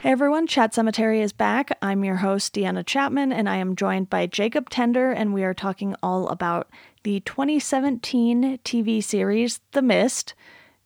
Hey everyone, Chat Semetary is back. I'm your host, Deanna Chapman, and I am joined by Jacob Tender, and we are talking all about the 2017 TV series, The Mist.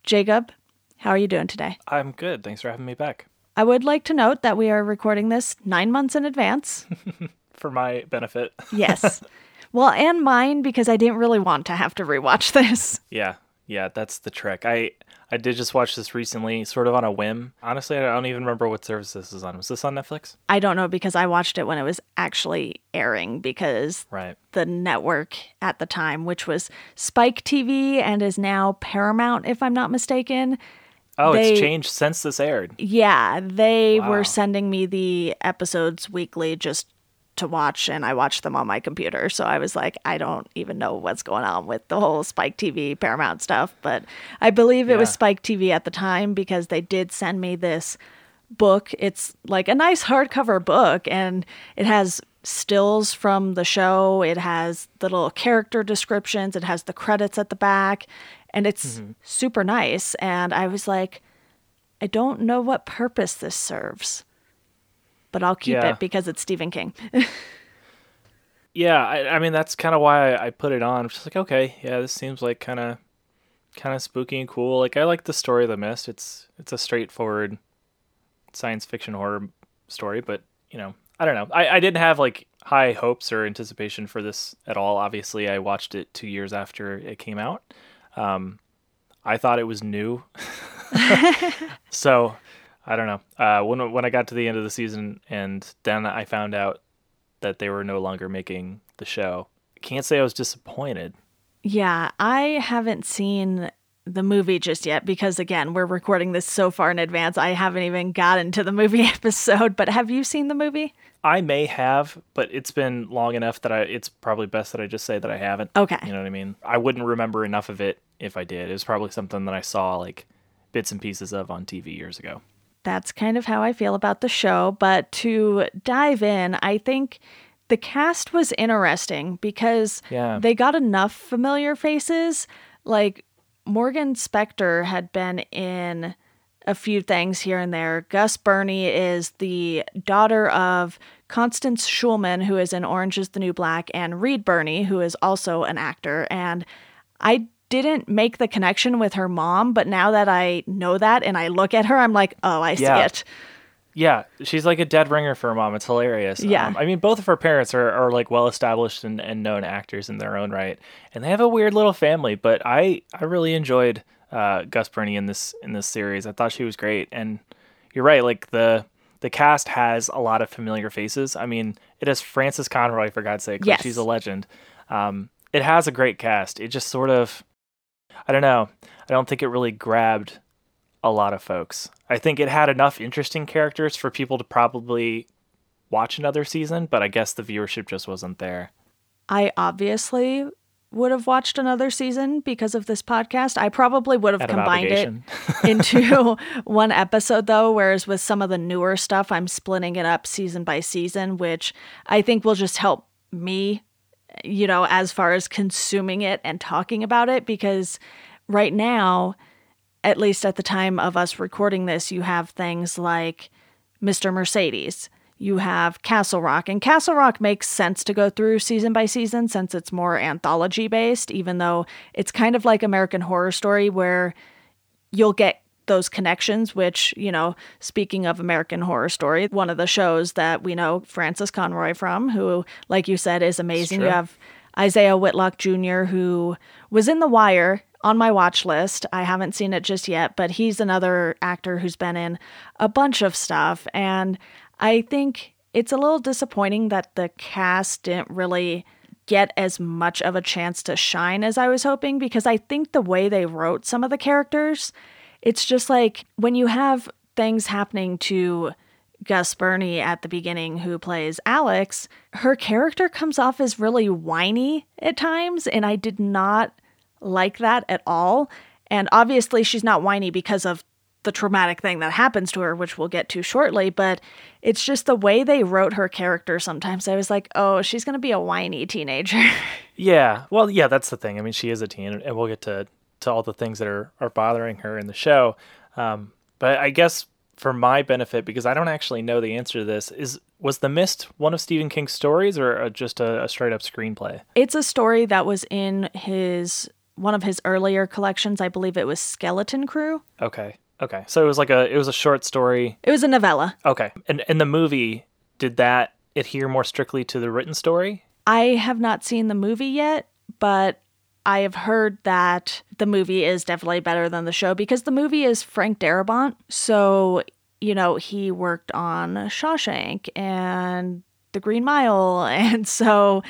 Jacob, how are you doing today? I'm good. Thanks for having me back. I would like to note that we are recording this nine months in advance. for my benefit. yes. Well, and mine because I didn't really want to have to rewatch this. Yeah. Yeah, that's the trick. I I did just watch this recently, sort of on a whim. Honestly, I don't even remember what service this is on. Was this on Netflix? I don't know because I watched it when it was actually airing because right. the network at the time, which was Spike TV and is now Paramount, if I'm not mistaken. Oh, they, it's changed since this aired. Yeah, they wow. were sending me the episodes weekly just to watch and I watched them on my computer. So I was like, I don't even know what's going on with the whole Spike TV Paramount stuff. But I believe it yeah. was Spike TV at the time because they did send me this book. It's like a nice hardcover book and it has stills from the show. It has little character descriptions. It has the credits at the back and it's mm-hmm. super nice. And I was like, I don't know what purpose this serves but I'll keep yeah. it because it's Stephen King. yeah, I, I, mean that's kind of why I, I, put it on. I'm just like, okay, yeah, this seems like kind of kind of spooky and cool. Like I like the story of the mist. It's it's a straightforward science fiction horror story, but you know, I don't know. I, I didn't have like high hopes or anticipation for this at all. Obviously, I watched it two years after it came out. Um, I thought it was new, so I don't know. Uh, when when I got to the end of the season, and then I found out that they were no longer making the show. Can't say I was disappointed. Yeah, I haven't seen the movie just yet because again, we're recording this so far in advance. I haven't even gotten to the movie episode, but have you seen the movie? I may have, but it's been long enough that I it's probably best that I just say that I haven't. Okay. You know what I mean? I wouldn't remember enough of it if I did. It was probably something that I saw like bits and pieces of on TV years ago that's kind of how I feel about the show. But to dive in, I think the cast was interesting because yeah. they got enough familiar faces. Like Morgan Spector had been in a few things here and there. Gus Birney is the daughter of Constance Shulman, who is in Orange is the New Black, and Reed Birney, who is also an actor. And I didn't make the connection with her mom, but now that I know that and I look at her, I'm like, oh, I yeah. see it. Yeah, she's like a dead ringer for her mom. It's hilarious. Yeah. Um, I mean, both of her parents are, are like well established and, and known actors in their own right, and they have a weird little family. But I I really enjoyed uh, Gus Birney in this in this series. I thought she was great, and you're right. Like the the cast has a lot of familiar faces. I mean, it has Frances Conroy for God's sake. Like, yes. she's a legend. Um, it has a great cast. It just sort of I don't know. I don't think it really grabbed a lot of folks. I think it had enough interesting characters for people to probably watch another season, but I guess the viewership just wasn't there. I obviously would have watched another season because of this podcast. I probably would have combined it into one episode though, whereas with some of the newer stuff, I'm splitting it up season by season, which I think will just help me you know, as far as consuming it and talking about it, because right now, at least at the time of us recording this, you have things like Mr. Mercedes, you have Castle Rock, and Castle Rock makes sense to go through season by season since it's more anthology based, even though it's kind of like American Horror Story where you'll get those connections, which, you know, speaking of American Horror Story, one of the shows that we know Frances Conroy from, who, like you said, is amazing. You have Isaiah Whitlock Jr., who was in The Wire on my watch list. I haven't seen it just yet, but he's another actor who's been in a bunch of stuff. And I think it's a little disappointing that the cast didn't really get as much of a chance to shine as I was hoping because I think the way they wrote some of the characters it's just like when you have things happening to Gus Birney at the beginning, who plays Alex, her character comes off as really whiny at times, and I did not like that at all. And obviously, she's not whiny because of the traumatic thing that happens to her, which we'll get to shortly, but it's just the way they wrote her character sometimes. I was like, oh, she's going to be a whiny teenager. yeah. Well, yeah, that's the thing. I mean, she is a teen, and we'll get to to all the things that are, are bothering her in the show. Um, but I guess for my benefit because I don't actually know the answer to this. Is was The Mist one of Stephen King's stories or just a, a straight up screenplay? It's a story that was in his one of his earlier collections. I believe it was Skeleton Crew. Okay. Okay. So it was like a it was a short story. It was a novella. Okay. And in the movie, did that adhere more strictly to the written story? I have not seen the movie yet, but I have heard that the movie is definitely better than the show because the movie is Frank Darabont. So, you know, he worked on Shawshank and The Green Mile. And so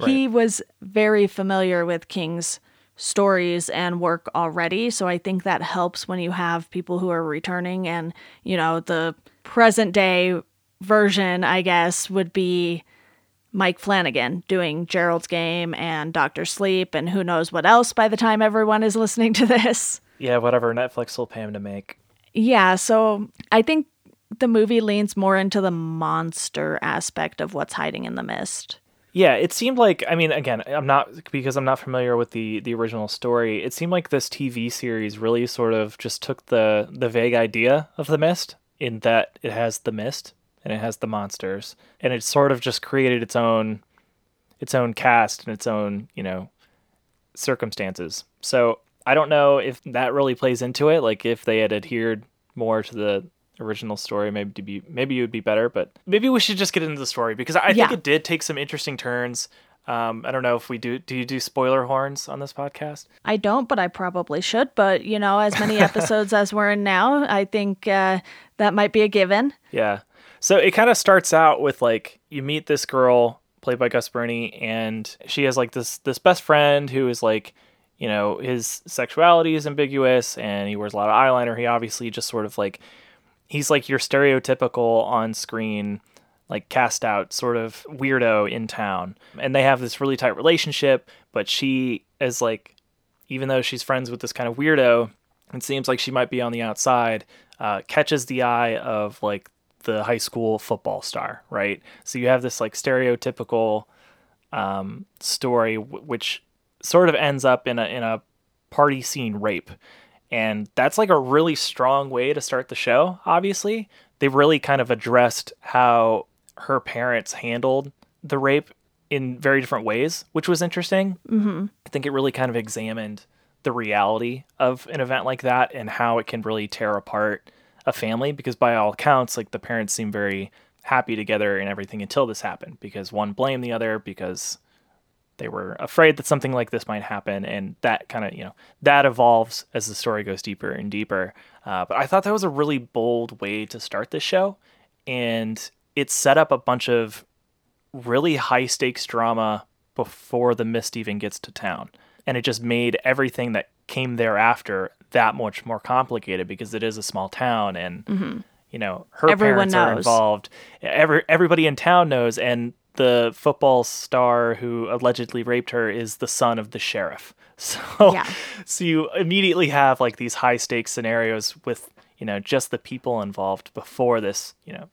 right. he was very familiar with King's stories and work already. So I think that helps when you have people who are returning and, you know, the present day version, I guess, would be Mike Flanagan doing Gerald's Game and Doctor Sleep and who knows what else by the time everyone is listening to this. Yeah, whatever Netflix will pay him to make. Yeah, so I think the movie leans more into the monster aspect of what's hiding in the mist. Yeah, it seemed like I mean again, I'm not because I'm not familiar with the the original story. It seemed like this TV series really sort of just took the the vague idea of the mist in that it has the mist and it has the monsters and it sort of just created its own its own cast and its own you know circumstances so i don't know if that really plays into it like if they had adhered more to the original story maybe to be maybe it would be better but maybe we should just get into the story because i yeah. think it did take some interesting turns um, I don't know if we do. Do you do spoiler horns on this podcast? I don't, but I probably should. But you know, as many episodes as we're in now, I think uh, that might be a given. Yeah. So it kind of starts out with like you meet this girl played by Gus Birney, and she has like this this best friend who is like, you know, his sexuality is ambiguous, and he wears a lot of eyeliner. He obviously just sort of like he's like your stereotypical on screen like cast out sort of weirdo in town and they have this really tight relationship but she is like even though she's friends with this kind of weirdo it seems like she might be on the outside uh, catches the eye of like the high school football star, right? So you have this like stereotypical um, story, w- which sort of ends up in a in a party scene rape, and that's like a really strong way to start the show. Obviously, they really kind of addressed how her parents handled the rape in very different ways, which was interesting. Mm-hmm. I think it really kind of examined the reality of an event like that and how it can really tear apart a family because by all accounts like the parents seem very happy together and everything until this happened because one blamed the other because they were afraid that something like this might happen and that kind of you know that evolves as the story goes deeper and deeper. Uh, but i thought that was a really bold way to start this show and it set up a bunch of really high stakes drama before the mist even gets to town and it just made everything that came thereafter that much more complicated because it is a small town and mm-hmm. you know her Everyone parents knows. are involved. Every everybody in town knows, and the football star who allegedly raped her is the son of the sheriff. So yeah. so you immediately have like these high stakes scenarios with you know just the people involved before this you know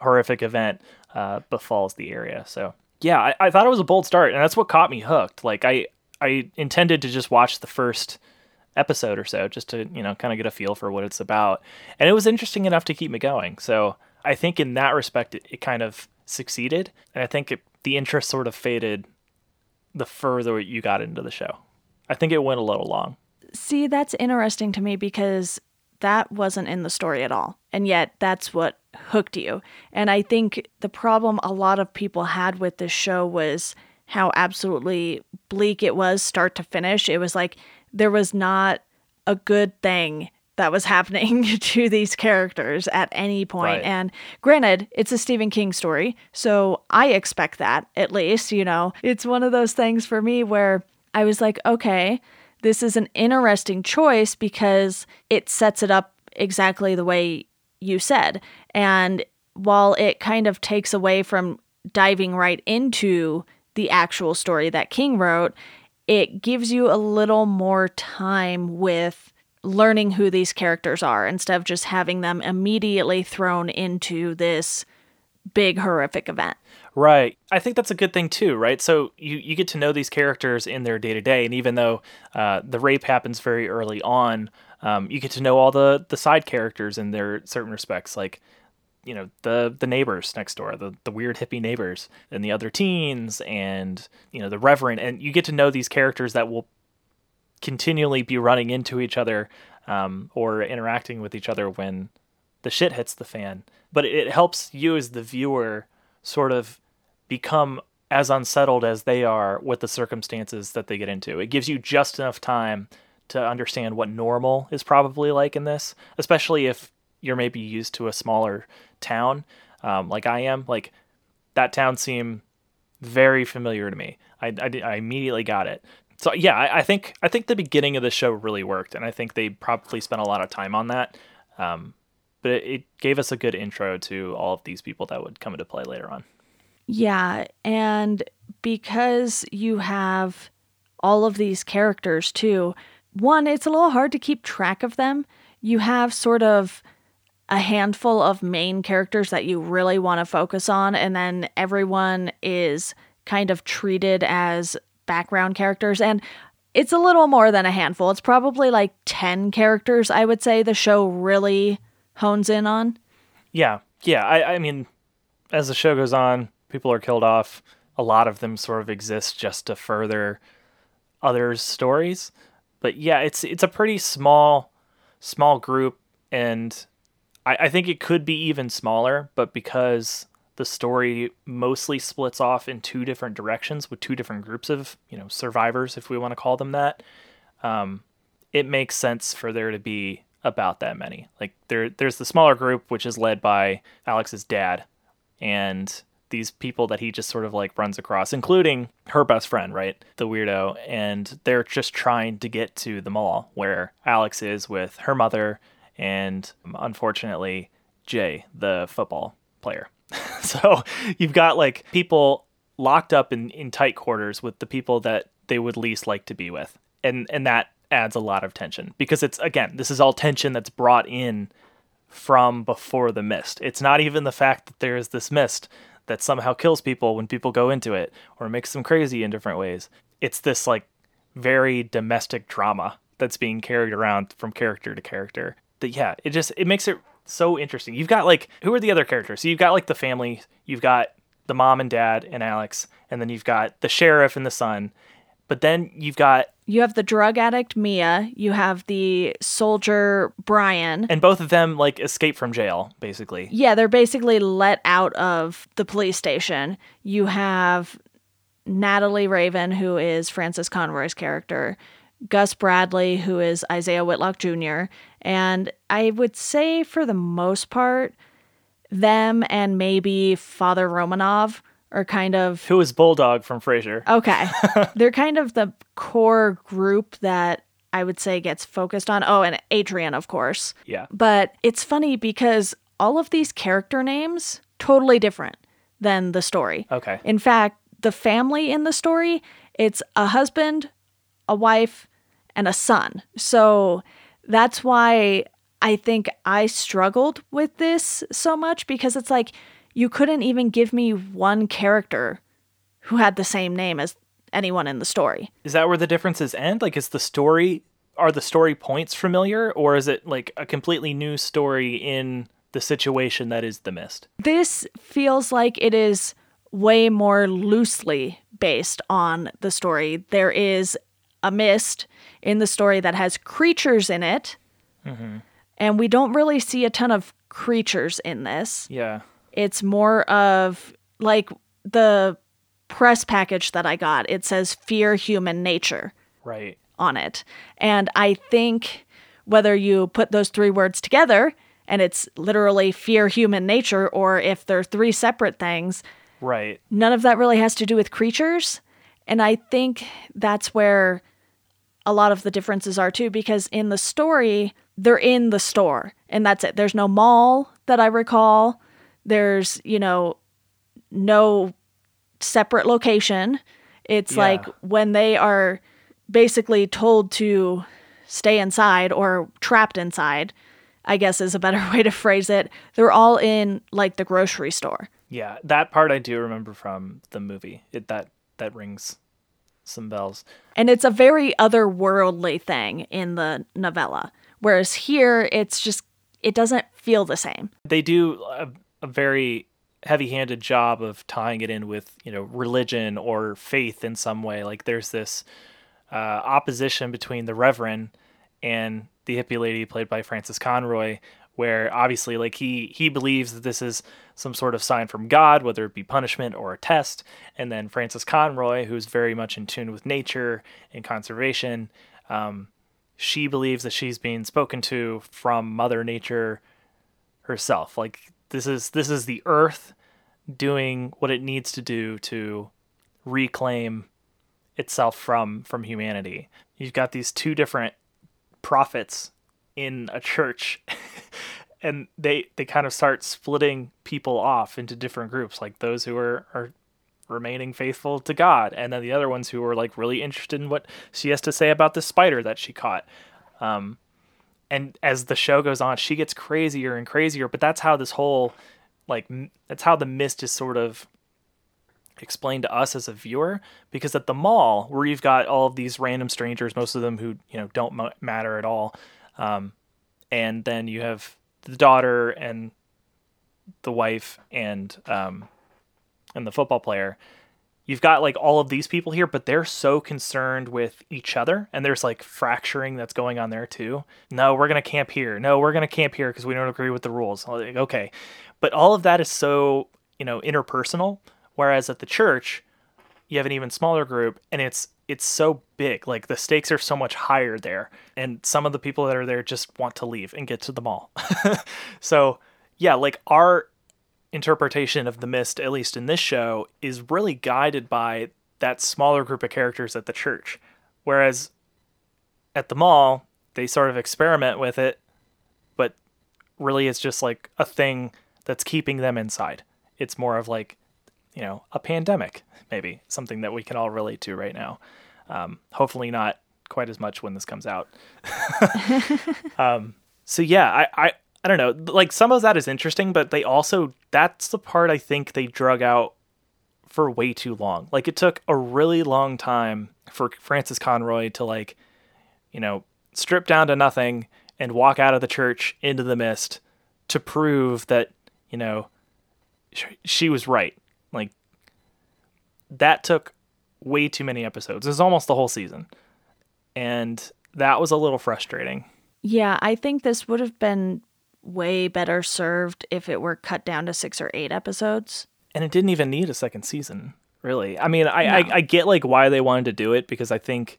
horrific event uh, befalls the area. So yeah, I, I thought it was a bold start, and that's what caught me hooked. Like I I intended to just watch the first episode or so just to, you know, kind of get a feel for what it's about. And it was interesting enough to keep me going. So I think in that respect, it, it kind of succeeded. And I think it, the interest sort of faded the further you got into the show. I think it went a little long. See, that's interesting to me because that wasn't in the story at all. And yet that's what hooked you. And I think the problem a lot of people had with this show was how absolutely bleak it was start to finish. It was like there was not a good thing that was happening to these characters at any point. Right. And granted, it's a Stephen King story, so I expect that at least, you know. It's one of those things for me where I was like, okay, this is an interesting choice because it sets it up exactly the way you said. And while it kind of takes away from diving right into the actual story that King wrote, it gives you a little more time with learning who these characters are instead of just having them immediately thrown into this big horrific event. Right. I think that's a good thing too, right? So you, you get to know these characters in their day to day. And even though uh, the rape happens very early on, Um, you get to know all the the side characters in their certain respects, like you know the the neighbors next door, the the weird hippie neighbors, and the other teens, and you know the reverend, and you get to know these characters that will continually be running into each other um, or interacting with each other when the shit hits the fan. But it helps you as the viewer sort of become as unsettled as they are with the circumstances that they get into. It gives you just enough time to understand what normal is probably like in this, especially if you're maybe used to a smaller town um, like I am. Like that town seemed very familiar to me. I, I, I immediately got it. So yeah, I, I, think I think the beginning of the show really worked, and I think they probably spent a lot of time on that. Um, but it, it gave us a good intro to all of these people that would come into play later on. Yeah, and because you have all of these characters too, one, it's a little hard to keep track of them. You have sort of a handful of main characters that you really want to focus on, and then everyone is kind of treated as background characters. And it's a little more than a handful. It's probably like 10 characters, I would say, the show really hones in on. Yeah. Yeah. I, I mean, as the show goes on, people are killed off. A lot of them sort of exist just to further others' stories. But yeah, it's it's a pretty small small group and I, I think it could be even smaller, but because the story mostly splits off in two different directions with two different groups of, you know, survivors, if we want to call them that, um, it makes sense for there to be about that many. Like there there's the smaller group which is led by Alex's dad and these people that he just sort of like runs across, including her best friend, right? The weirdo. And they're just trying to get to the mall where Alex is with her mother and um, unfortunately Jay, the football player. so you've got like people locked up in, in tight quarters with the people that they would least like to be with. And and that adds a lot of tension because it's again, this is all tension that's brought in from before the mist. It's not even the fact that there is this mist that somehow kills people when people go into it or makes them crazy in different ways. It's this like very domestic drama that's being carried around from character to character. That yeah, it just it makes it so interesting. You've got like who are the other characters? So you've got like the family, you've got the mom and dad and Alex, and then you've got the sheriff and the son. But then you've got you have the drug addict Mia, you have the soldier Brian. And both of them like escape from jail, basically. Yeah, they're basically let out of the police station. You have Natalie Raven, who is Frances Conroy's character, Gus Bradley, who is Isaiah Whitlock Jr., and I would say for the most part, them and maybe Father Romanov are kind of who is Bulldog from Frasier. Okay, they're kind of the core group that I would say gets focused on. Oh, and Adrian, of course. Yeah. But it's funny because all of these character names totally different than the story. Okay. In fact, the family in the story, it's a husband, a wife, and a son. So that's why I think I struggled with this so much because it's like you couldn't even give me one character who had the same name as anyone in the story. Is that where the differences end? Like, is the story, are the story points familiar, or is it like a completely new story in the situation that is the mist? This feels like it is way more loosely based on the story. There is a mist in the story that has creatures in it. Mm-hmm. And we don't really see a ton of creatures in this. Yeah. It's more of like the press package that I got. It says fear human nature. Right. On it. And I think whether you put those three words together and it's literally fear human nature or if they're three separate things. Right. None of that really has to do with creatures. And I think that's where a lot of the differences are too, because in the story, they're in the store and that's it. There's no mall that I recall. There's, you know, no separate location. It's yeah. like when they are basically told to stay inside or trapped inside, I guess is a better way to phrase it. They're all in like the grocery store. Yeah, that part I do remember from the movie. It that that rings some bells. And it's a very otherworldly thing in the novella Whereas here, it's just, it doesn't feel the same. They do a, a very heavy-handed job of tying it in with you know religion or faith in some way like there's this uh, opposition between the reverend and the hippie lady played by frances conroy where obviously like he he believes that this is some sort of sign from god whether it be punishment or a test and then Frances conroy who's very much in tune with nature and conservation um, she believes that she's being spoken to from mother nature herself like this is this is the earth doing what it needs to do to reclaim itself from from humanity. You've got these two different prophets in a church and they they kind of start splitting people off into different groups like those who are are remaining faithful to God and then the other ones who are like really interested in what she has to say about the spider that she caught. Um and as the show goes on, she gets crazier and crazier. But that's how this whole, like, that's how the mist is sort of explained to us as a viewer. Because at the mall, where you've got all of these random strangers, most of them who you know don't matter at all, um, and then you have the daughter and the wife and um, and the football player you've got like all of these people here, but they're so concerned with each other and there's like fracturing that's going on there too. No, we're to camp here. No, we're to camp here because we don't agree with the rules. Like, okay. But all of that is so, you know, interpersonal. Whereas at the church, you have an even smaller group and it's it's so big like the stakes are so much higher there and some of the people that are there just want to leave and get to the mall so yeah like our interpretation of the mist, at least in this show, is really guided by that smaller group of characters at the church. Whereas at the mall, they sort of experiment with it, but really it's just like a thing that's keeping them inside. It's more of like, you know, a pandemic, maybe something that we can all relate to right now. Um, hopefully not quite as much when this comes out. um, so yeah, I, I I don't know. Like some of that is interesting, but they also that's the part I think they drug out for way too long. Like it took a really long time for Frances Conroy to like, you know, strip down to nothing and walk out of the church into the mist to prove that, you know, she was right. That took way too many episodes. It was almost the whole season. And that was a little frustrating. Yeah, I think this would have been way better served if it were cut down to six or eight episodes. And it didn't even need a second season, really. I mean, I, no. I, I, get like why they wanted to do it because I think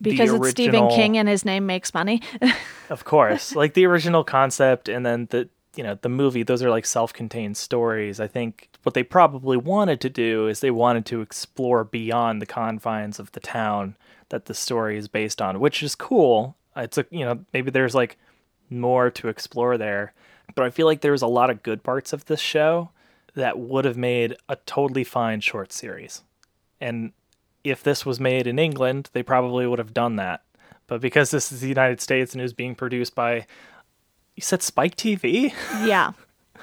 because original, it's Stephen King and his name makes money. of course, like the original concept and then the you know the movie; those are like self-contained stories. I think what they probably wanted to do is they wanted to explore beyond the confines of the town that the story is based on, which is cool. It's a you know maybe there's like more to explore there. But I feel like there's a lot of good parts of this show that would have made a totally fine short series. And if this was made in England, they probably would have done that. But because this is the United States and is being produced by you said Spike TV? Yeah.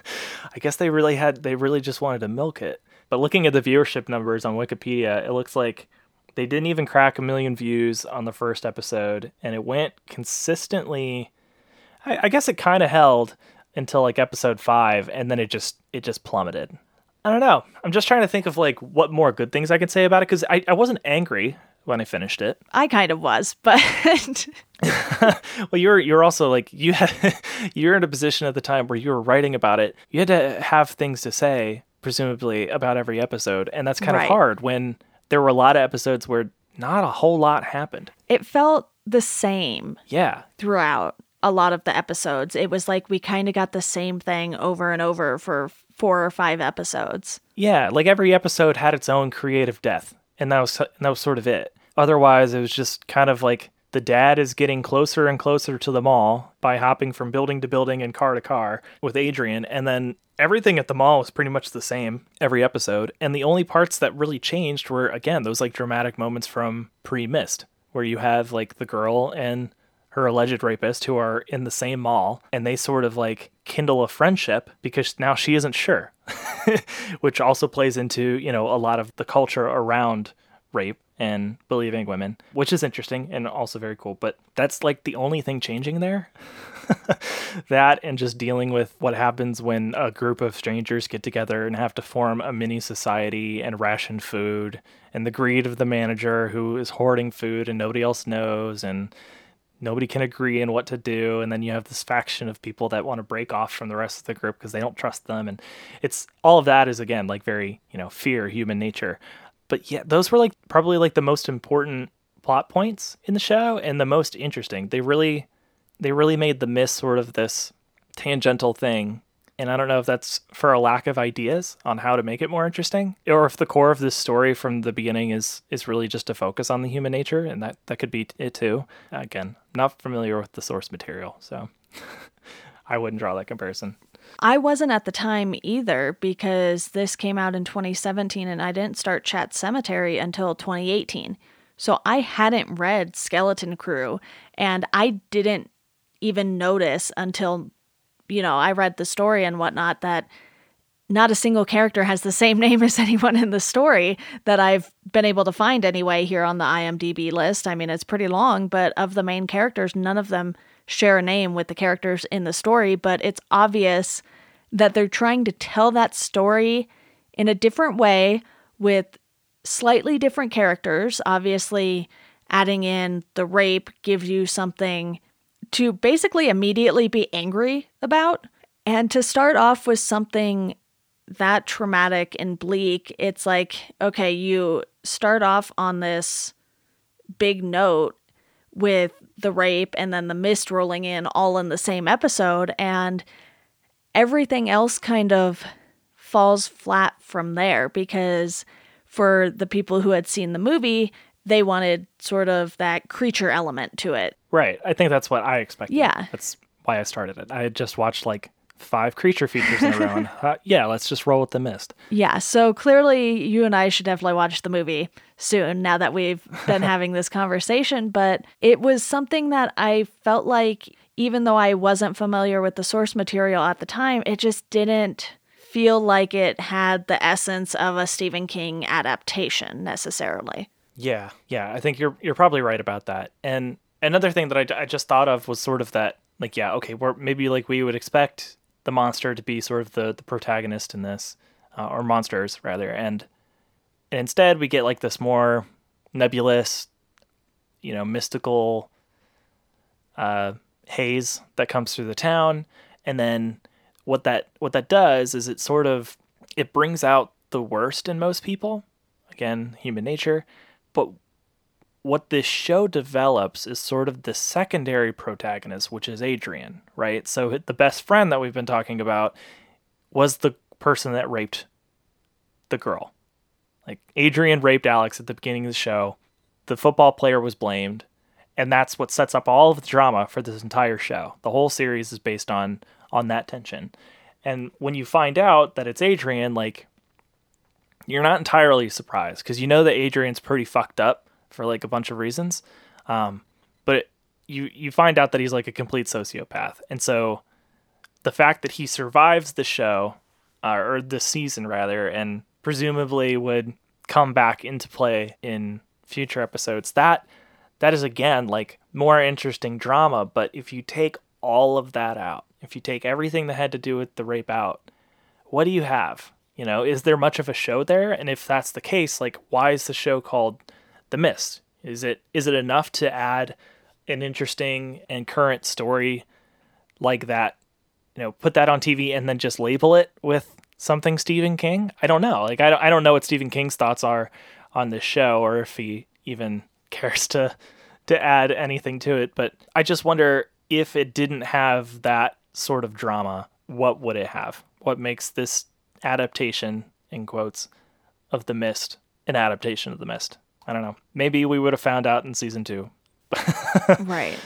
I guess they really had they really just wanted to milk it. But looking at the viewership numbers on Wikipedia, it looks like they didn't even crack a million views on the first episode and it went consistently I, I guess it kind of held until like episode five, and then it just it just plummeted. I don't know. I'm just trying to think of like what more good things I could say about it because I, I wasn't angry when I finished it. I kind of was, but well, you're you're also like you had you're in a position at the time where you were writing about it. You had to have things to say, presumably about every episode, and that's kind right. of hard when there were a lot of episodes where not a whole lot happened. It felt the same. Yeah. Throughout a lot of the episodes. It was like we kind of got the same thing over and over for four or five episodes. Yeah, like every episode had its own creative death, and that was that was sort of it. Otherwise, it was just kind of like the dad is getting closer and closer to the mall by hopping from building to building and car to car with Adrian, and then everything at the mall was pretty much the same every episode. And the only parts that really changed were again those like dramatic moments from pre Mist, where you have like the girl and her alleged rapist who are in the same mall and they sort of like kindle a friendship because now she isn't sure which also plays into you know a lot of the culture around rape and believing women, which is interesting and also very cool. But that's like the only thing changing there. that and just dealing with what happens when a group of strangers get together and have to form a mini society and ration food and the greed of the manager who is hoarding food and nobody else knows and nobody can agree on what to do and then you have this faction of people that want to break off from the rest of the group because they don't trust them and it's all of that is again like very you know fear human nature but yeah, those were like probably like the most important plot points in the show and the most interesting. They really they really made the mist sort of this tangential thing. And I don't know if that's for a lack of ideas on how to make it more interesting, or if the core of this story from the beginning is is really just to focus on the human nature, and that that could be it too. Again, not familiar with the source material, so I wouldn't draw that comparison. I wasn't at the time either because this came out in 2017 and I didn't start Chat Semetary until 2018. So I hadn't read Skeleton Crew and I didn't even notice until, you know, I read the story and whatnot that not a single character has the same name as anyone in the story that I've been able to find anyway here on the IMDb list. I mean, it's pretty long, but of the main characters, none of them share a name with the characters in the story, but it's obvious that they're trying to tell that story in a different way with slightly different characters. Obviously, adding in the rape gives you something to basically immediately be angry about. And to start off with something that traumatic and bleak, it's like, okay, you start off on this big note with the rape and then the mist rolling in all in the same episode and everything else kind of falls flat from there because for the people who had seen the movie they wanted sort of that creature element to it. Right. I think that's what i expected. Yeah. That's why i started it. I had just watched like five creature features in a row. And, uh, yeah, let's just roll with the mist. Yeah, so clearly you and I should definitely watch the movie soon now that we've been having this conversation. But it was something that I felt like, even though I wasn't familiar with the source material at the time, it just didn't feel like it had the essence of a Stephen King adaptation necessarily. Yeah, yeah, I think you're you're probably right about that. And another thing that I, I just thought of was sort of that like yeah okay we're maybe like we would expect the monster to be sort of the the protagonist in this, uh, or monsters rather, and, instead we get like this more nebulous, you know, mystical uh, haze that comes through the town, and then what that what that does is it sort of it brings out the worst in most people, again, human nature, but what this show develops is sort of the secondary protagonist, which is Adrian, right? So the best friend that we've been talking about was the person that raped the girl. Like Adrian raped Alex at the beginning of the show. The football player was blamed, and that's what sets up all of the drama for this entire show. The whole series is based on on that tension. And when you find out that it's Adrian, like you're not entirely surprised because you know that Adrian's pretty fucked up for like a bunch of reasons. Um, but you you find out that he's like a complete sociopath, and so the fact that he survives the show uh, or the season rather, and presumably would come back into play in future episodes, that that is again like more interesting drama. But if you take all of that out, if you take everything that had to do with the rape out, what do you have? You know, is there much of a show there? And if that's the case, like, why is the show called the Mist? Is it is it enough to add an interesting and current story like that? You know, put that on TV and then just label it with something Stephen King? I don't know. Like I don't, I don't know what Stephen King's thoughts are on this show or if he even cares to to add anything to it, but I just wonder if it didn't have that sort of drama, what would it have? What makes this adaptation in quotes of The Mist an adaptation of The Mist? I don't know. Maybe we would have found out in season two. right.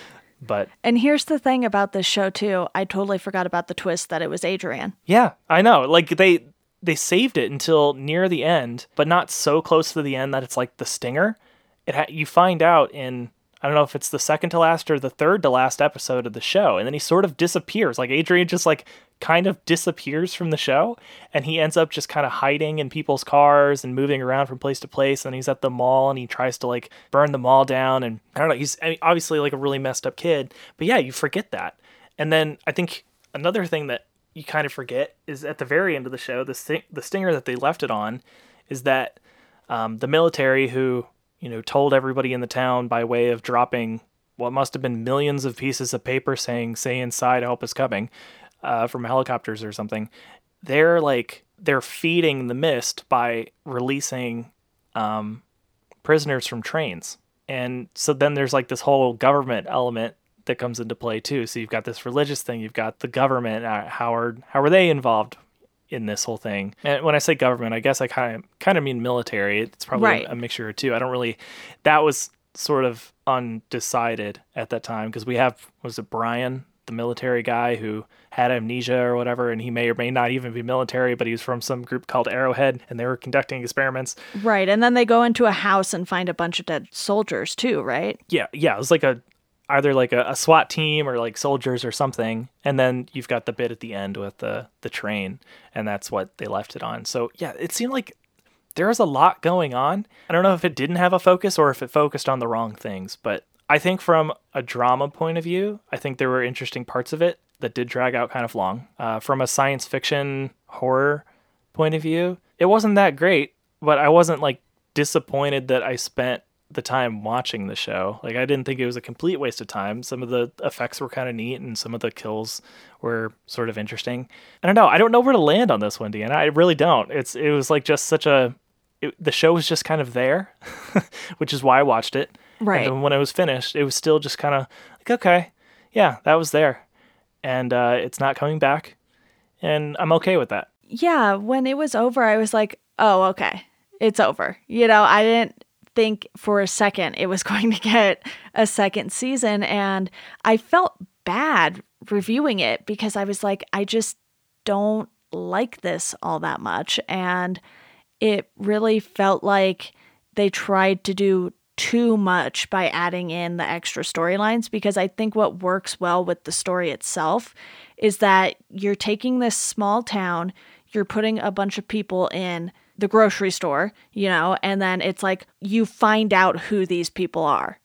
But and here's the thing about this show too. I totally forgot about the twist that it was Adrian. Yeah, I know. Like they they saved it until near the end, but not so close to the end that it's like the stinger. It ha- you find out in I don't know if it's the second to last or the third to last episode of the show. And then he sort of disappears. Like Adrian just like kind of disappears from the show and he ends up just kind of hiding in people's cars and moving around from place to place. And he's at the mall and he tries to like burn the mall down. And I don't know, he's obviously like a really messed up kid. But yeah, you forget that. And then I think another thing that you kind of forget is at the very end of the show, the, the stinger that they left it on is that um, the military who you know, told everybody in the town by way of dropping what must have been millions of pieces of paper saying "Stay inside, help is coming" uh, from helicopters or something. They're like they're feeding the mist by releasing um, prisoners from trains, and so then there's like this whole government element that comes into play too. So you've got this religious thing, you've got the government. Uh, how are how are they involved? In this whole thing. And when I say government, I guess I kind of kind of mean military. It's probably right. a, mixture of two. I don't really. That was sort of undecided at that time because we have was it Brian, the military guy who had amnesia or whatever, and he may or may not even be military, but he was from some group called Arrowhead, and they were conducting experiments. Right, and then they go into a house and find a bunch of dead soldiers too, right? Yeah, yeah. It was like a either like a, a, SWAT team or like soldiers or something, and then you've got the bit at the end with the the train, and that's what they left it on. So yeah, it seemed like there was a lot going on. I don't know if it didn't have a focus or if it focused on the wrong things, but I think from a drama point of view, I think there were interesting parts of it that did drag out kind of long. Uh, from a science fiction horror point of view, it wasn't that great, but I wasn't like disappointed that I spent the time watching the show. Like I didn't think it was a complete waste of time. Some of the effects were kind of neat and some of the kills were sort of interesting. I don't know. I don't know where to land on this, Wendy, and I really don't. It's it was like just such a it, the show was just kind of there, which is why I watched it. Right. And when it was finished, it was still just kind of like okay, yeah, that was there, and uh, it's not coming back, and I'm okay with that. Yeah, when it was over, I was like, oh, okay, it's over. You know, I didn't think for a second it was going to get a second season. And I felt bad reviewing it because I was like, I just don't like this all that much. And it really felt like they tried to do too much by adding in the extra storylines because I think what works well with the story itself is that you're taking this small town, you're putting a bunch of people in the grocery store, you know, and then it's like you find out who these people are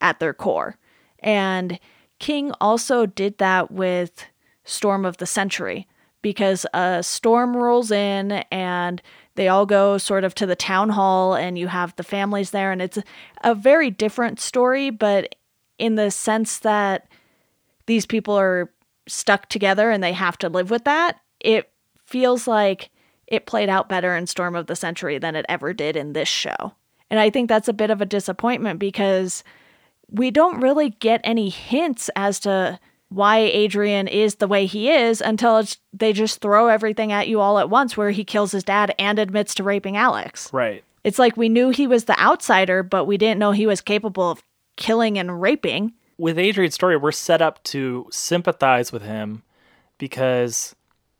at their core. And King also did that with Storm of the Century because a storm rolls in and they all go sort of to the town hall and you have the families there and it's a very different story but in the sense that these people are stuck together and they have to live with that it feels like it played out better in Storm of the Century than it ever did in this show. And I think that's a bit of a disappointment because we don't really get any hints as to why Adrian is the way he is until they just throw everything at you all at once, where he kills his dad and admits to raping Alex. Right. It's like we knew he was the outsider, but we didn't know he was capable of killing and raping. With Adrian's story, we're set up to sympathize with him because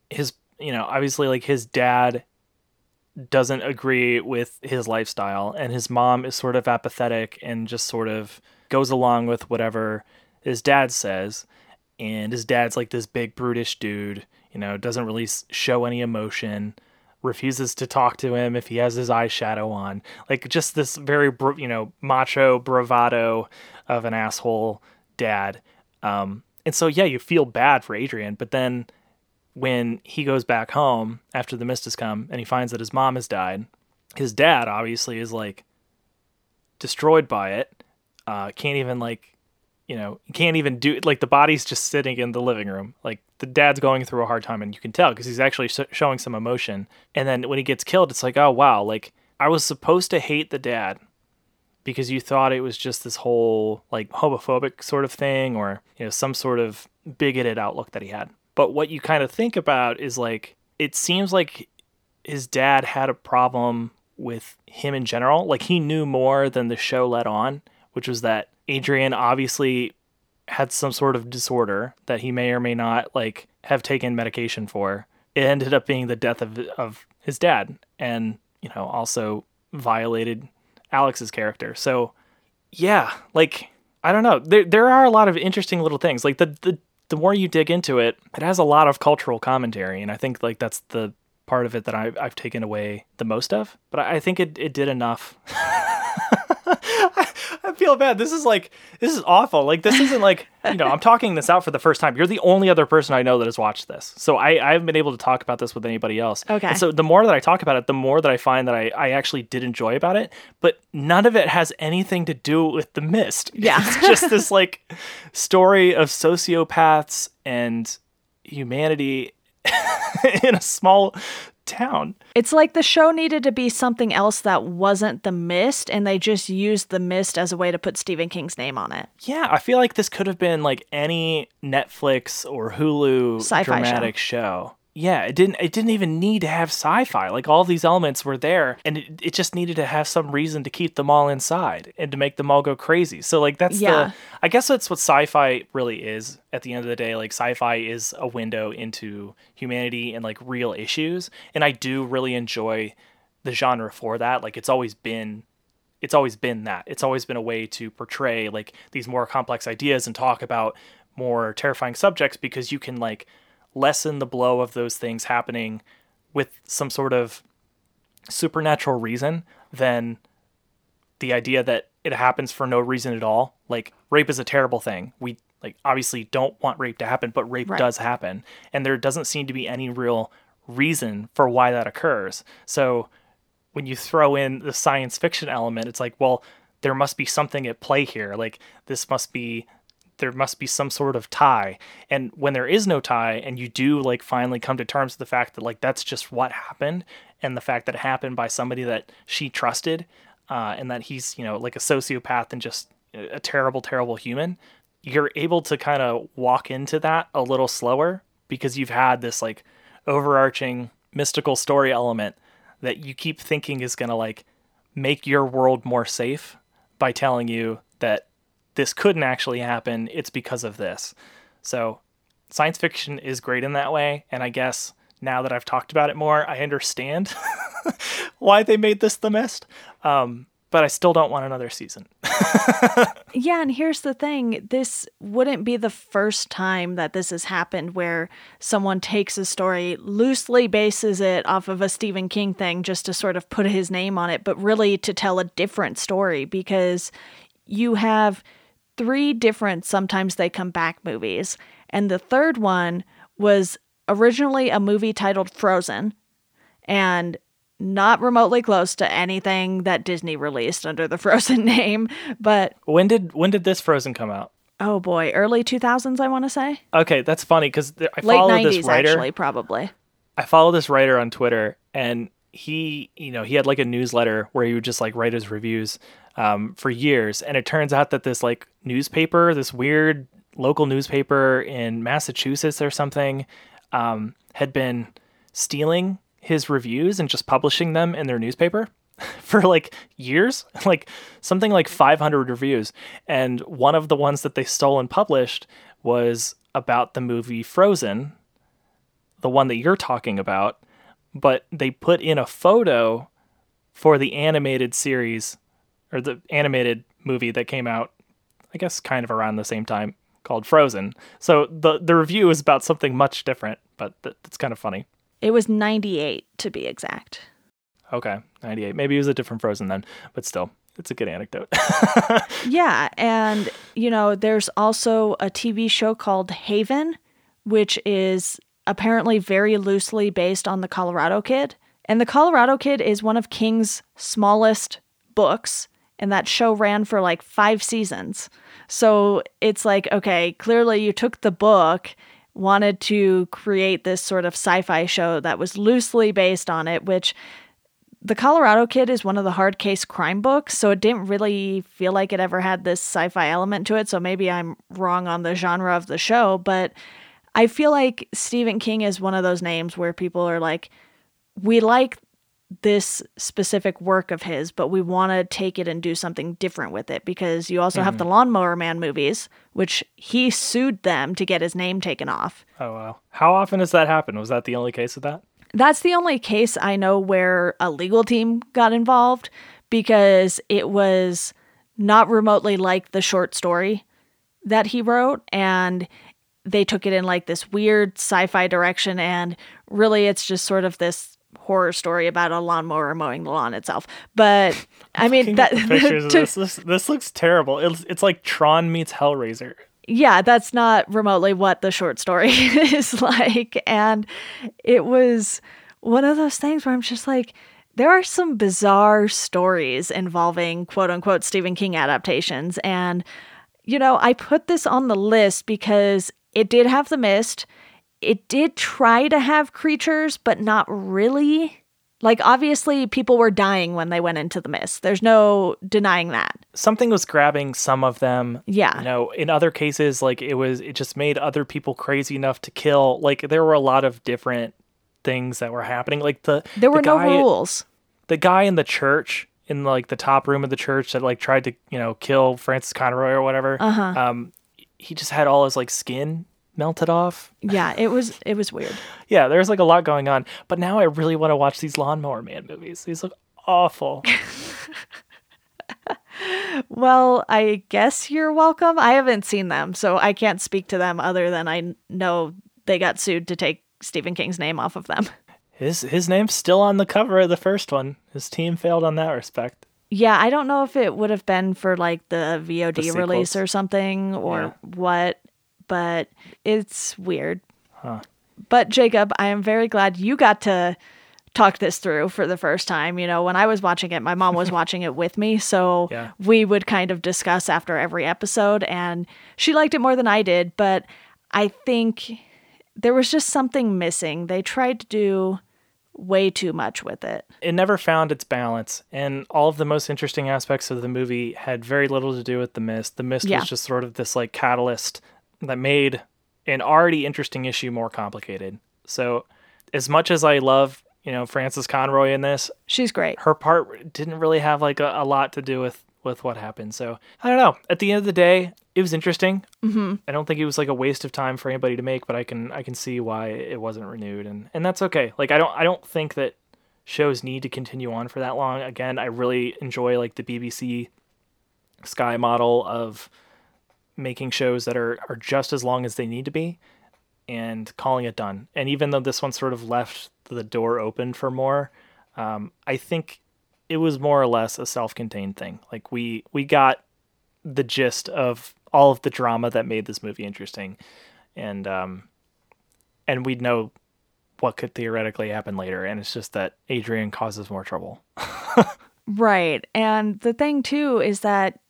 his you know, obviously like his dad doesn't agree with his lifestyle and his mom is sort of apathetic and just sort of goes along with whatever his dad says. And his dad's like this big brutish dude you know doesn't really show any emotion refuses to talk to him if he has his eyeshadow on. Like just this very you know macho bravado of an asshole dad. Um and so yeah you feel bad for adrian but then when he goes back home after the mist has come and he finds that his mom has died, his dad obviously is like destroyed by it. Uh, can't even like, you know, can't even do like the body's just sitting in the living room. Like the dad's going through a hard time, and you can tell because he's actually showing some emotion. And then when he gets killed, it's like, oh wow, like I was supposed to hate the dad because you thought it was just this whole like homophobic sort of thing or you know some sort of bigoted outlook that he had but what you kind of think about is like, it seems like his dad had a problem with him in general. Like he knew more than the show let on, which was that Adrian obviously had some sort of disorder that he may or may not like have taken medication for. It ended up being the death of of his dad and, you know, also violated Alex's character. So, yeah, like I don't know. There there are a lot of interesting little things. Like the the the more you dig into it, it has a lot of cultural commentary, and I think like that's the part of it that I, I've taken away the most of. But I, I think it, it did enough. I, feel bad. This is like this is awful. Like this isn't like you know I'm talking this out for the first time. You're the only other person I know that has watched this, so I I haven't been able to talk about this with anybody else. Okay. And so the more that I talk about it, the more that I find that I I actually did enjoy about it. But none of it has anything to do with the mist. Yeah. It's just this like story of sociopaths and humanity in a small town. It's like the show needed to be something else that wasn't the mist, and they just used the mist as a way to put Stephen King's name on it. Yeah, I feel like this could have been like any Netflix or Hulu Sci-fi dramatic show. Yeah, it didn't it didn't even need to have sci-fi. Like all these elements were there and it, it just needed to have some reason to keep them all inside and to make them all go crazy. So like that's Yeah. the I guess that's what sci-fi really is at the end of the day. Like sci-fi is a window into humanity and like real issues. And I do really enjoy the genre for that. Like it's always been it's always been that. It's always been a way to portray like these more complex ideas and talk about more terrifying subjects because you can like lessen the blow of those things happening with some sort of supernatural reason than the idea that it happens for no reason at all. Like rape is a terrible thing. We like obviously don't want rape to happen, but rape Right. does happen and there doesn't seem to be any real reason for why that occurs. So when you throw in the science fiction element, it's like, well, there must be something at play here. Like this must be there must be some sort of tie. And when there is no tie and you do like finally come to terms with the fact that like that's just what happened and the fact that it happened by somebody that she trusted uh, and that he's, you know, like a sociopath and just a terrible, terrible human, you're able to kind of walk into that a little slower because you've had this like overarching mystical story element that you keep thinking is going to like make your world more safe by telling you that this couldn't actually happen. It's because of this. So science fiction is great in that way. And I guess now that I've talked about it more, I understand why they made this the mist. Um, but I still don't want another season. Yeah, and here's the thing this wouldn't be the first time that this has happened where someone takes a story, loosely bases it off of a Stephen King thing just to sort of put his name on it, but really to tell a different story because you have three different sometimes they come back movies. And the third one was originally a movie titled Frozen and not remotely close to anything that Disney released under the Frozen name, but When did when did this Frozen come out? oh boy, early 2000s I want to say. Okay, that's funny because I Late follow 90s this writer. actually, probably. I follow this writer on Twitter, and he, you know, he had like a newsletter where he would just like write his reviews um, for years. And it turns out that this like newspaper, this weird local newspaper in Massachusetts or something, um, had been stealing his reviews and just publishing them in their newspaper for like years, like something like 500 reviews. And one of the ones that they stole and published was about the movie Frozen, the one that you're talking about, but they put in a photo for the animated series or the animated movie that came out, I guess, kind of around the same time called Frozen. So the the review is about something much different, but th- it's kind of funny. It was 98 to be exact. Okay, 98. Maybe it was a different Frozen then, but still, it's a good anecdote. Yeah, and you know, there's also a TV show called Haven, which is apparently very loosely based on the Colorado Kid. And the Colorado Kid is one of King's smallest books, and that show ran for like 5 seasons. So it's like, okay, clearly you took the book, wanted to create this sort of sci-fi show that was loosely based on it, which the Colorado Kid is one of the hard case crime books, so it didn't really feel like it ever had this sci fi element to it. So maybe I'm wrong on the genre of the show, but I feel like Stephen King is one of those names where people are like, we like this specific work of his, but we want to take it and do something different with it because you also have the mm-hmm. Lawnmower Man movies, which he sued them to get his name taken off. oh wow. How often does that happen? Was that the only case of that? That's the only case I know where a legal team got involved because it was not remotely like the short story that he wrote. And they took it in like this weird sci fi direction. And really, it's just sort of this horror story about a lawnmower mowing the lawn itself. But I mean, that pictures to, of this. this. This looks terrible. It's it's like Tron meets Hellraiser. Yeah, that's not remotely what the short story is like, and it was one of those things where I'm just like. There are some bizarre stories involving quote unquote Stephen King adaptations. And, you know, I put this on the list because it did have The Mist it did try to have creatures, but not really. Like, obviously, people were dying when they went into the mist. There's no denying that. Something was grabbing some of them. Yeah. You know, in other cases, like, it was, it just made other people crazy enough to kill. Like, there were a lot of different things that were happening. Like, the. There were the no rules. The guy in the church, in like the top room of the church that, like, tried to, you know, kill Frances Conroy or whatever. Uh-huh. Um, he just had all his, like, skin melted off. Yeah, it was it was weird. yeah, there's like a lot going on. But now I really want to watch these Lawnmower Man movies. These look awful. well, I guess you're welcome. I haven't seen them, so I can't speak to them other than I know they got sued to take Stephen King's name off of them. His his name's still on the cover of the first one. His team failed on that respect. Yeah, I don't know if it would have been for like the VOD the release or something or yeah. what but it's weird. Huh. But Jacob, I am very glad you got to talk this through for the first time. You know, when I was watching it, my mom was watching it with me, so yeah. we would kind of discuss after every episode and she liked it more than I did, but I think there was just something missing. They tried to do way too much with it. It never found its balance, and all of the most interesting aspects of the movie had very little to do with the mist. The mist yeah. was just sort of this like catalyst that made an already interesting issue more complicated. So, as much as I love, you know, Frances Conroy in this, she's great. Her part didn't really have like a, a lot to do with with what happened. So, I don't know. At the end of the day, it was interesting. Mm-hmm. I don't think it was like a waste of time for anybody to make, but I can I can see why it wasn't renewed, and and that's okay. Like I don't I don't think that shows need to continue on for that long. Again, I really enjoy like the BBC Sky model of making shows that are, are just as long as they need to be and calling it done. And even though this one sort of left the door open for more, um, I think it was more or less a self-contained thing. Like we we got the gist of all of the drama that made this movie interesting, and um, and we'd know what could theoretically happen later. And it's just that Adrian causes more trouble. right, and the thing too is that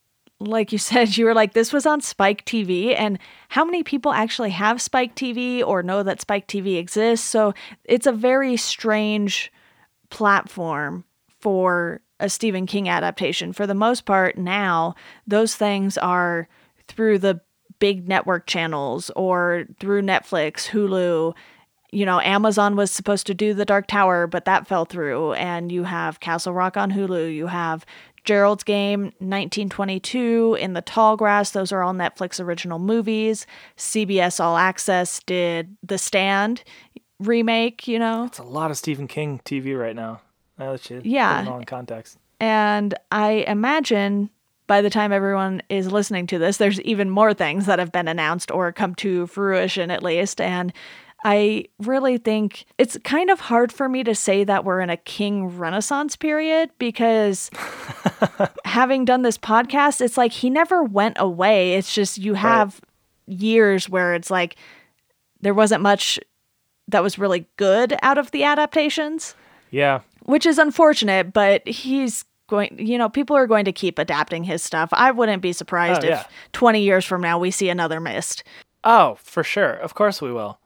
like you said, you were like, this was on Spike TV. And how many people actually have Spike TV or know that Spike TV exists? So it's a very strange platform for a Stephen King adaptation. For the most part, now, those things are through the big network channels or through Netflix, Hulu. You know, Amazon was supposed to do The Dark Tower, but that fell through. And you have Castle Rock on Hulu. You have Gerald's Game, 1922, In the Tall Grass, those are all Netflix original movies. CBS All Access did The Stand remake, you know. It's a lot of Stephen King TV right now. Now that you yeah. put in context. And I imagine by the time everyone is listening to this, there's even more things that have been announced or come to fruition at least. And I really think it's kind of hard for me to say that we're in a King Renaissance period because having done this podcast, it's like he never went away. It's just you have right. years where it's like there wasn't much that was really good out of the adaptations. Yeah. Which is unfortunate, but he's going you know people are going to keep adapting his stuff i wouldn't be surprised oh, yeah. if 20 years from now we see another mist oh for sure of course we will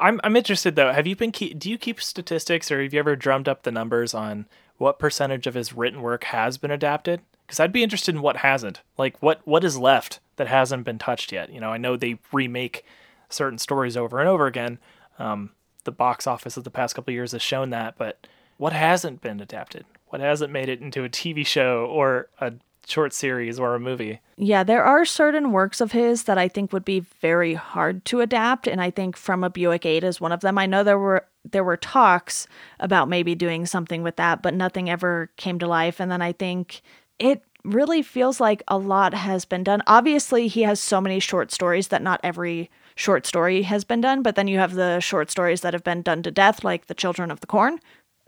I'm I'm interested though. Have you been keep, do you keep statistics or have you ever drummed up the numbers on what percentage of his written work has been adapted? Because I'd be interested in what hasn't. Like what what is left that hasn't been touched yet. You know, I know they remake certain stories over and over again. Um, the box office of the past couple years has shown that, but what hasn't been adapted? What hasn't made it into a TV show or a short series or a movie. Yeah, there are certain works of his that I think would be very hard to adapt, and I think From a Buick 8 is one of them. I know there were there were talks about maybe doing something with that, but nothing ever came to life. And then I think it really feels like a lot has been done. Obviously, he has so many short stories that not every short story has been done, but then you have the short stories that have been done to death, like The Children of the Corn.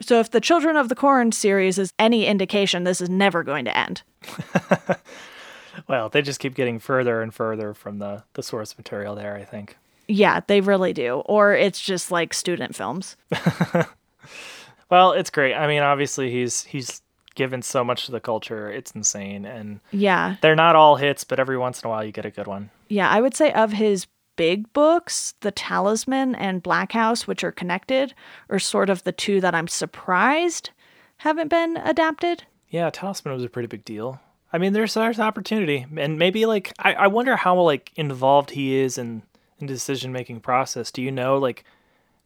So if the Children of the Corn series is any indication, this is never going to end. well, they just keep getting further and further from the, the source material there, I think. Yeah, they really do. Or it's just like student films. well, it's great. I mean, obviously he's he's given so much to the culture. It's insane. And yeah. They're not all hits, but every once in a while you get a good one. Yeah, I would say of his big books, The Talisman and Black House, which are connected, are sort of the two that I'm surprised haven't been adapted. Yeah, Talisman was a pretty big deal. I mean, there's there's opportunity, and maybe like I, I wonder how like involved he is in in decision making process. Do you know like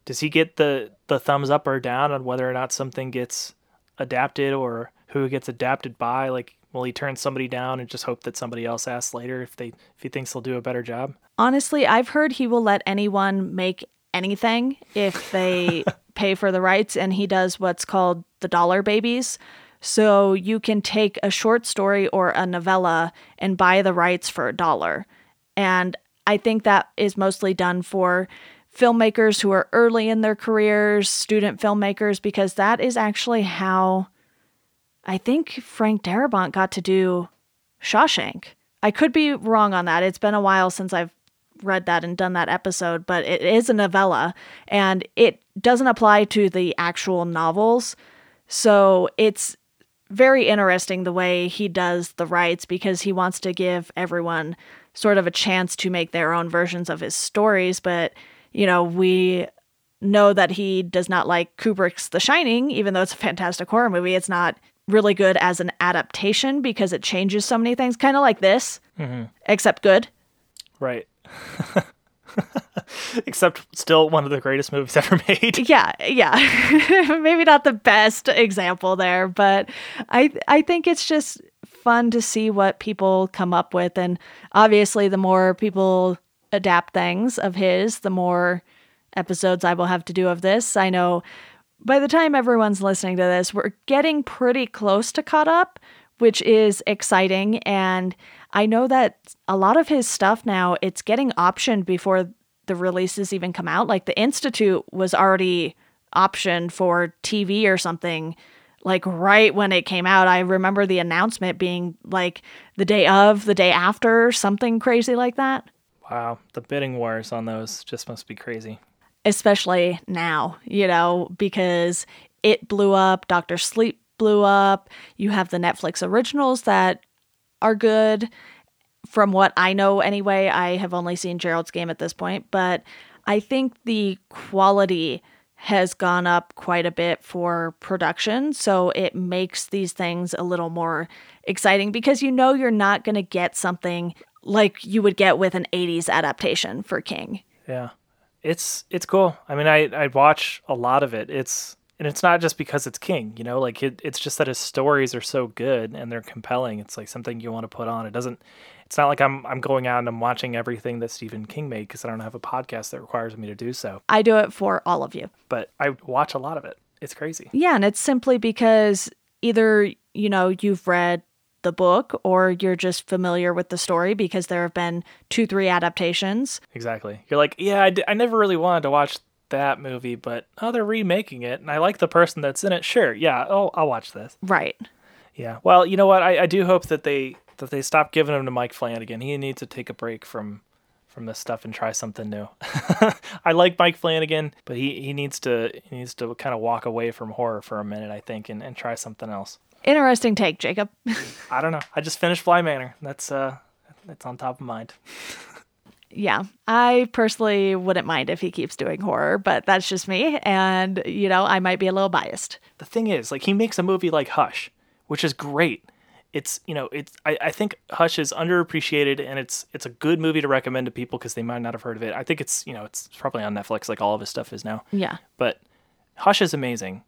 does he get the the thumbs up or down on whether or not something gets adapted or who gets adapted by? Like, will he turn somebody down and just hope that somebody else asks later if they if he thinks they'll do a better job? Honestly, I've heard he will let anyone make anything if they pay for the rights, and he does what's called the dollar babies. So you can take a short story or a novella and buy the rights for a dollar. And I think that is mostly done for filmmakers who are early in their careers, student filmmakers, because that is actually how I think Frank Darabont got to do Shawshank. I could be wrong on that. It's been a while since I've read that and done that episode, but it is a novella and it doesn't apply to the actual novels. So it's very interesting the way he does the rights because he wants to give everyone sort of a chance to make their own versions of his stories. But, you know, we know that he does not like Kubrick's The Shining, even though it's a fantastic horror movie. It's not really good as an adaptation because it changes so many things, kind of like this, mm-hmm. except good. Right. Except still one of the greatest movies ever made. Yeah, yeah. Maybe not the best example there, but I I think it's just fun to see what people come up with and obviously the more people adapt things of his, the more episodes I will have to do of this. I know by the time everyone's listening to this, we're getting pretty close to caught up, which is exciting and I know that a lot of his stuff now it's getting optioned before the releases even come out. Like the Institute was already optioned for TV or something like right when it came out. I remember the announcement being like the day of, the day after, something crazy like that. Wow, the bidding wars on those just must be crazy. Especially now, you know, because it blew up, Doctor Sleep blew up. You have the Netflix originals that are good. From what I know, anyway, I have only seen Gerald's game at this point, but I think the quality has gone up quite a bit for production. So it makes these things a little more exciting because you know you're not going to get something like you would get with an 80s adaptation for King. Yeah. It's it's cool. I mean, I I watch a lot of it. It's and it's not just because it's King, you know, like it, it's just that his stories are so good and they're compelling. It's like something you want to put on. It doesn't. It's not like I'm I'm going out and I'm watching everything that Stephen King made because I don't have a podcast that requires me to do so. I do it for all of you, but I watch a lot of it. It's crazy. Yeah, and it's simply because either you know you've read the book or you're just familiar with the story because there have been two three adaptations exactly you're like yeah I, d- I never really wanted to watch that movie, but oh, they're remaking it, and I like the person that's in it. Sure, yeah, oh, I'll watch this. Right. Yeah. Well, you know what? I, I do hope that they that they stop giving him to Mike Flanagan. He needs to take a break from from this stuff and try something new. I like Mike Flanagan, but he, he needs to he needs to kind of walk away from horror for a minute, I think, and, and try something else. Interesting take, Jacob. I don't know. I just finished Bly Manor. That's uh that's on top of mind. yeah, I personally wouldn't mind if he keeps doing horror, but that's just me. And, you know, I might be a little biased. The thing is, like, he makes a movie like Hush, which is great. It's, you know, it's, I, I think Hush is underappreciated and it's, it's a good movie to recommend to people because they might not have heard of it. I think it's, you know, it's probably on Netflix like all of his stuff is now. Yeah. But Hush is amazing.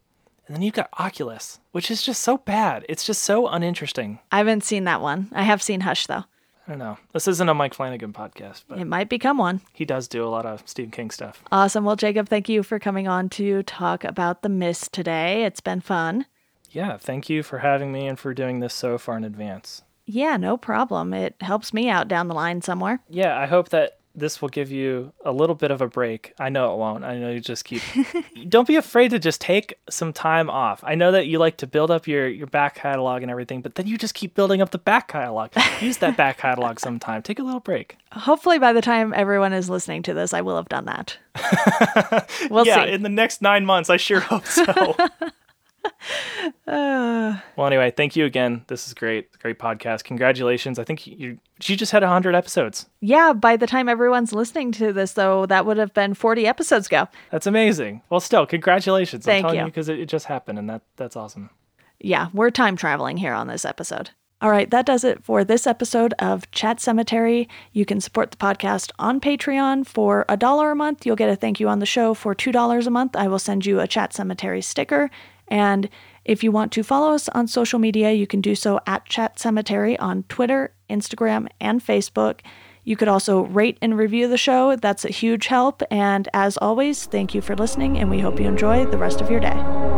And then you've got Oculus, which is just so bad. It's just so uninteresting. I haven't seen that one. I have seen Hush, though. I don't know. This isn't a Mike Flanagan podcast, but it might become one. He does do a lot of Stephen King stuff. Awesome. Well, Jacob, thank you for coming on to talk about The Mist today. It's been fun. Yeah, thank you for having me and for doing this so far in advance. Yeah, no problem. It helps me out down the line somewhere. Yeah, I hope that this will give you a little bit of a break. I know it won't. I know you just keep Don't be afraid to just take some time off. I know that you like to build up your your back catalog and everything, but then you just keep building up the back catalog. Use that back catalog sometime. Take a little break. Hopefully by the time everyone is listening to this, I will have done that. we'll yeah, see. in the next 9 months, I sure hope so. Uh, well, anyway, thank you again. This is great. Great podcast. Congratulations. I think you she just had 100 episodes. Yeah, by the time everyone's listening to this, though, that would have been 40 episodes ago. That's amazing. Well, still, congratulations. Thank I'm telling you because it, it just happened, and that that's awesome. Yeah, we're time traveling here on this episode. All right, that does it for this episode of Chat Semetary. You can support the podcast on Patreon for a dollar a month. You'll get a thank you on the show for $2 a month. I will send you a Chat Semetary sticker and if you want to follow us on social media, you can do so at Chat Semetary on Twitter, Instagram, and Facebook. You could also rate and review the show. That's a huge help. And as always, thank you for listening, and we hope you enjoy the rest of your day.